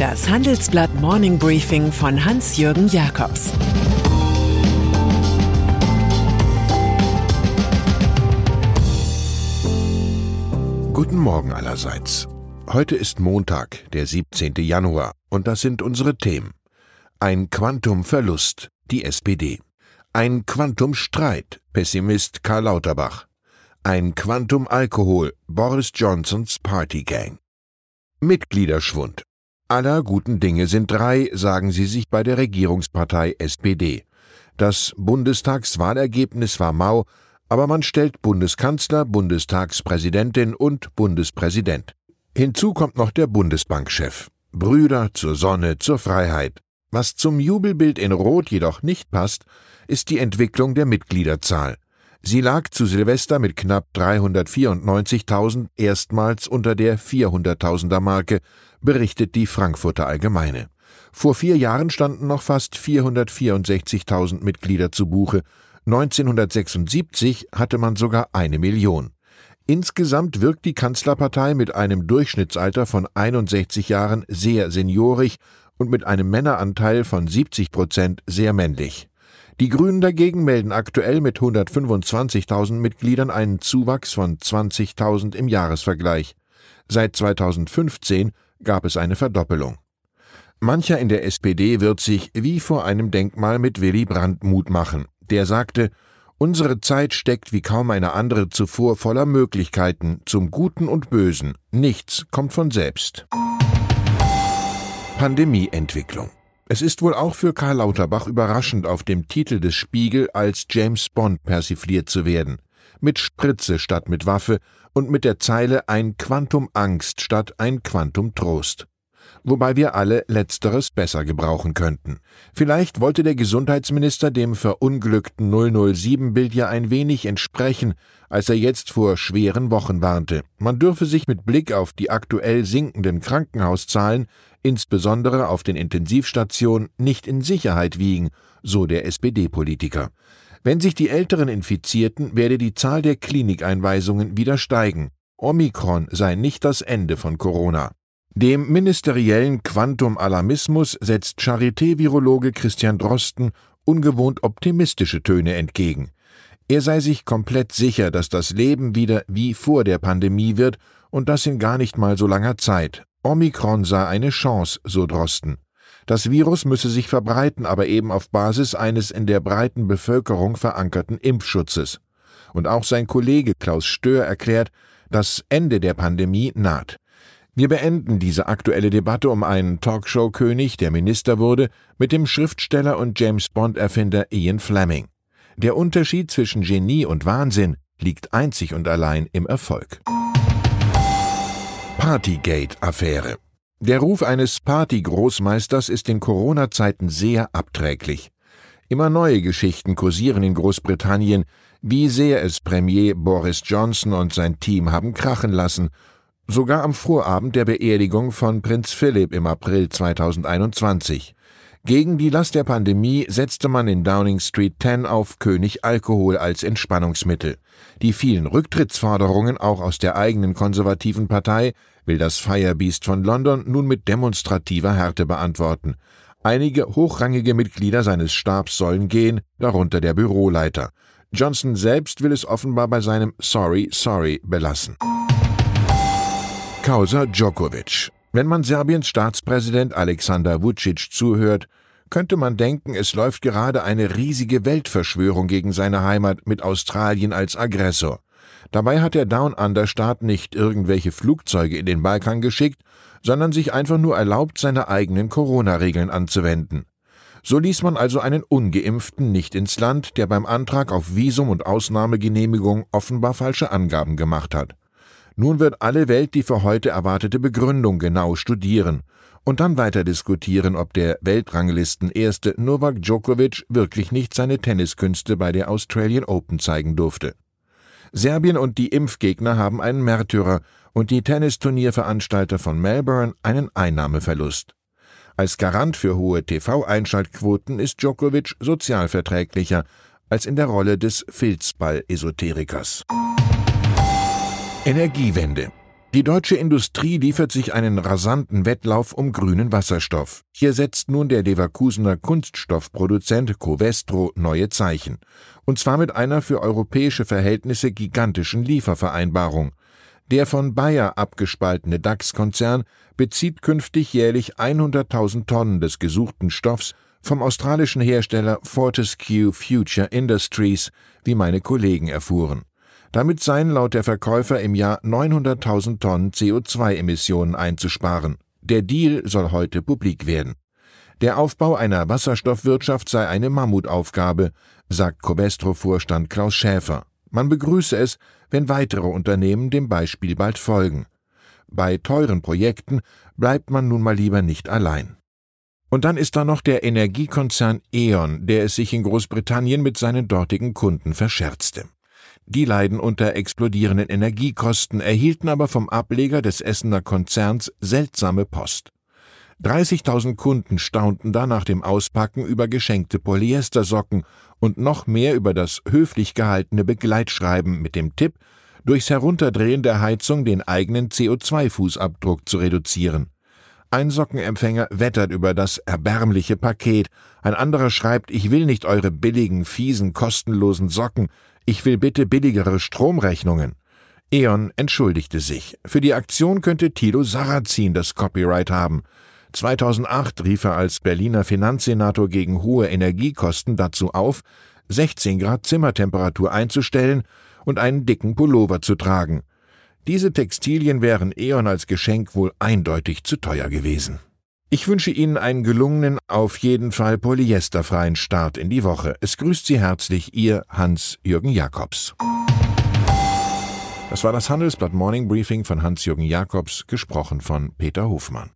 Das Handelsblatt Morning Briefing von Hans-Jürgen Jakobs Guten Morgen allerseits. Heute ist Montag, der 17. Januar, und das sind unsere Themen. Ein Quantumverlust, die SPD. Ein Quantumstreit, Pessimist Karl Lauterbach. Ein Quantum Alkohol, Boris Johnsons Partygang. Mitgliederschwund. Aller guten Dinge sind drei, sagen sie sich bei der Regierungspartei SPD. Das Bundestagswahlergebnis war mau, aber man stellt Bundeskanzler, Bundestagspräsidentin und Bundespräsident. Hinzu kommt noch der Bundesbankchef. Brüder zur Sonne, zur Freiheit. Was zum Jubelbild in Rot jedoch nicht passt, ist die Entwicklung der Mitgliederzahl. Sie lag zu Silvester mit knapp 394.000 erstmals unter der 400.000er Marke, berichtet die Frankfurter Allgemeine. Vor vier Jahren standen noch fast 464.000 Mitglieder zu Buche. 1976 hatte man sogar eine Million. Insgesamt wirkt die Kanzlerpartei mit einem Durchschnittsalter von 61 Jahren sehr seniorig und mit einem Männeranteil von 70 Prozent sehr männlich. Die Grünen dagegen melden aktuell mit 125.000 Mitgliedern einen Zuwachs von 20.000 im Jahresvergleich. Seit 2015 gab es eine Verdoppelung. Mancher in der SPD wird sich wie vor einem Denkmal mit Willy Brandt Mut machen. Der sagte, Unsere Zeit steckt wie kaum eine andere zuvor voller Möglichkeiten zum Guten und Bösen. Nichts kommt von selbst. Pandemieentwicklung es ist wohl auch für Karl Lauterbach überraschend, auf dem Titel des Spiegel als James Bond persifliert zu werden. Mit Spritze statt mit Waffe und mit der Zeile ein Quantum Angst statt ein Quantum Trost wobei wir alle letzteres besser gebrauchen könnten. Vielleicht wollte der Gesundheitsminister dem verunglückten 007-Bild ja ein wenig entsprechen, als er jetzt vor schweren Wochen warnte. Man dürfe sich mit Blick auf die aktuell sinkenden Krankenhauszahlen, insbesondere auf den Intensivstationen, nicht in Sicherheit wiegen, so der SPD-Politiker. Wenn sich die älteren Infizierten, werde die Zahl der Klinikeinweisungen wieder steigen. Omikron sei nicht das Ende von Corona. Dem ministeriellen Quantum-Alarmismus setzt Charité-Virologe Christian Drosten ungewohnt optimistische Töne entgegen. Er sei sich komplett sicher, dass das Leben wieder wie vor der Pandemie wird und das in gar nicht mal so langer Zeit. Omikron sei eine Chance, so Drosten. Das Virus müsse sich verbreiten, aber eben auf Basis eines in der breiten Bevölkerung verankerten Impfschutzes. Und auch sein Kollege Klaus Stör erklärt, das Ende der Pandemie naht. Wir beenden diese aktuelle Debatte um einen Talkshow-König, der Minister wurde, mit dem Schriftsteller und James Bond-Erfinder Ian Fleming. Der Unterschied zwischen Genie und Wahnsinn liegt einzig und allein im Erfolg. Partygate-Affäre Der Ruf eines Party-Großmeisters ist in Corona-Zeiten sehr abträglich. Immer neue Geschichten kursieren in Großbritannien, wie sehr es Premier Boris Johnson und sein Team haben krachen lassen sogar am Vorabend der Beerdigung von Prinz Philipp im April 2021. Gegen die Last der Pandemie setzte man in Downing Street 10 auf König Alkohol als Entspannungsmittel. Die vielen Rücktrittsforderungen auch aus der eigenen konservativen Partei will das Firebeast von London nun mit demonstrativer Härte beantworten. Einige hochrangige Mitglieder seines Stabs sollen gehen, darunter der Büroleiter. Johnson selbst will es offenbar bei seinem Sorry, sorry belassen. Causa Djokovic. Wenn man Serbiens Staatspräsident Alexander Vucic zuhört, könnte man denken, es läuft gerade eine riesige Weltverschwörung gegen seine Heimat mit Australien als Aggressor. Dabei hat der Down Under Staat nicht irgendwelche Flugzeuge in den Balkan geschickt, sondern sich einfach nur erlaubt, seine eigenen Corona-Regeln anzuwenden. So ließ man also einen Ungeimpften nicht ins Land, der beim Antrag auf Visum und Ausnahmegenehmigung offenbar falsche Angaben gemacht hat. Nun wird alle Welt die für heute erwartete Begründung genau studieren und dann weiter diskutieren, ob der Weltranglisten-Erste Novak Djokovic wirklich nicht seine Tenniskünste bei der Australian Open zeigen durfte. Serbien und die Impfgegner haben einen Märtyrer und die Tennisturnierveranstalter von Melbourne einen Einnahmeverlust. Als Garant für hohe TV-Einschaltquoten ist Djokovic sozialverträglicher als in der Rolle des Filzball-Esoterikers. Energiewende. Die deutsche Industrie liefert sich einen rasanten Wettlauf um grünen Wasserstoff. Hier setzt nun der Leverkusener Kunststoffproduzent Covestro neue Zeichen. Und zwar mit einer für europäische Verhältnisse gigantischen Liefervereinbarung. Der von Bayer abgespaltene DAX-Konzern bezieht künftig jährlich 100.000 Tonnen des gesuchten Stoffs vom australischen Hersteller Fortescue Future Industries, wie meine Kollegen erfuhren. Damit seien laut der Verkäufer im Jahr 900.000 Tonnen CO2-Emissionen einzusparen. Der Deal soll heute publik werden. Der Aufbau einer Wasserstoffwirtschaft sei eine Mammutaufgabe, sagt Covestro-Vorstand Klaus Schäfer. Man begrüße es, wenn weitere Unternehmen dem Beispiel bald folgen. Bei teuren Projekten bleibt man nun mal lieber nicht allein. Und dann ist da noch der Energiekonzern E.ON, der es sich in Großbritannien mit seinen dortigen Kunden verscherzte. Die leiden unter explodierenden Energiekosten, erhielten aber vom Ableger des Essener Konzerns seltsame Post. 30.000 Kunden staunten da nach dem Auspacken über geschenkte Polyestersocken und noch mehr über das höflich gehaltene Begleitschreiben mit dem Tipp, durchs Herunterdrehen der Heizung den eigenen CO2-Fußabdruck zu reduzieren. Ein Sockenempfänger wettert über das erbärmliche Paket, ein anderer schreibt, ich will nicht eure billigen, fiesen, kostenlosen Socken, ich will bitte billigere Stromrechnungen. E.ON entschuldigte sich. Für die Aktion könnte Tilo Sarrazin das Copyright haben. 2008 rief er als Berliner Finanzsenator gegen hohe Energiekosten dazu auf, 16 Grad Zimmertemperatur einzustellen und einen dicken Pullover zu tragen. Diese Textilien wären E.ON als Geschenk wohl eindeutig zu teuer gewesen. Ich wünsche Ihnen einen gelungenen, auf jeden Fall polyesterfreien Start in die Woche. Es grüßt Sie herzlich Ihr Hans-Jürgen Jakobs. Das war das Handelsblatt Morning Briefing von Hans-Jürgen Jakobs, gesprochen von Peter Hofmann.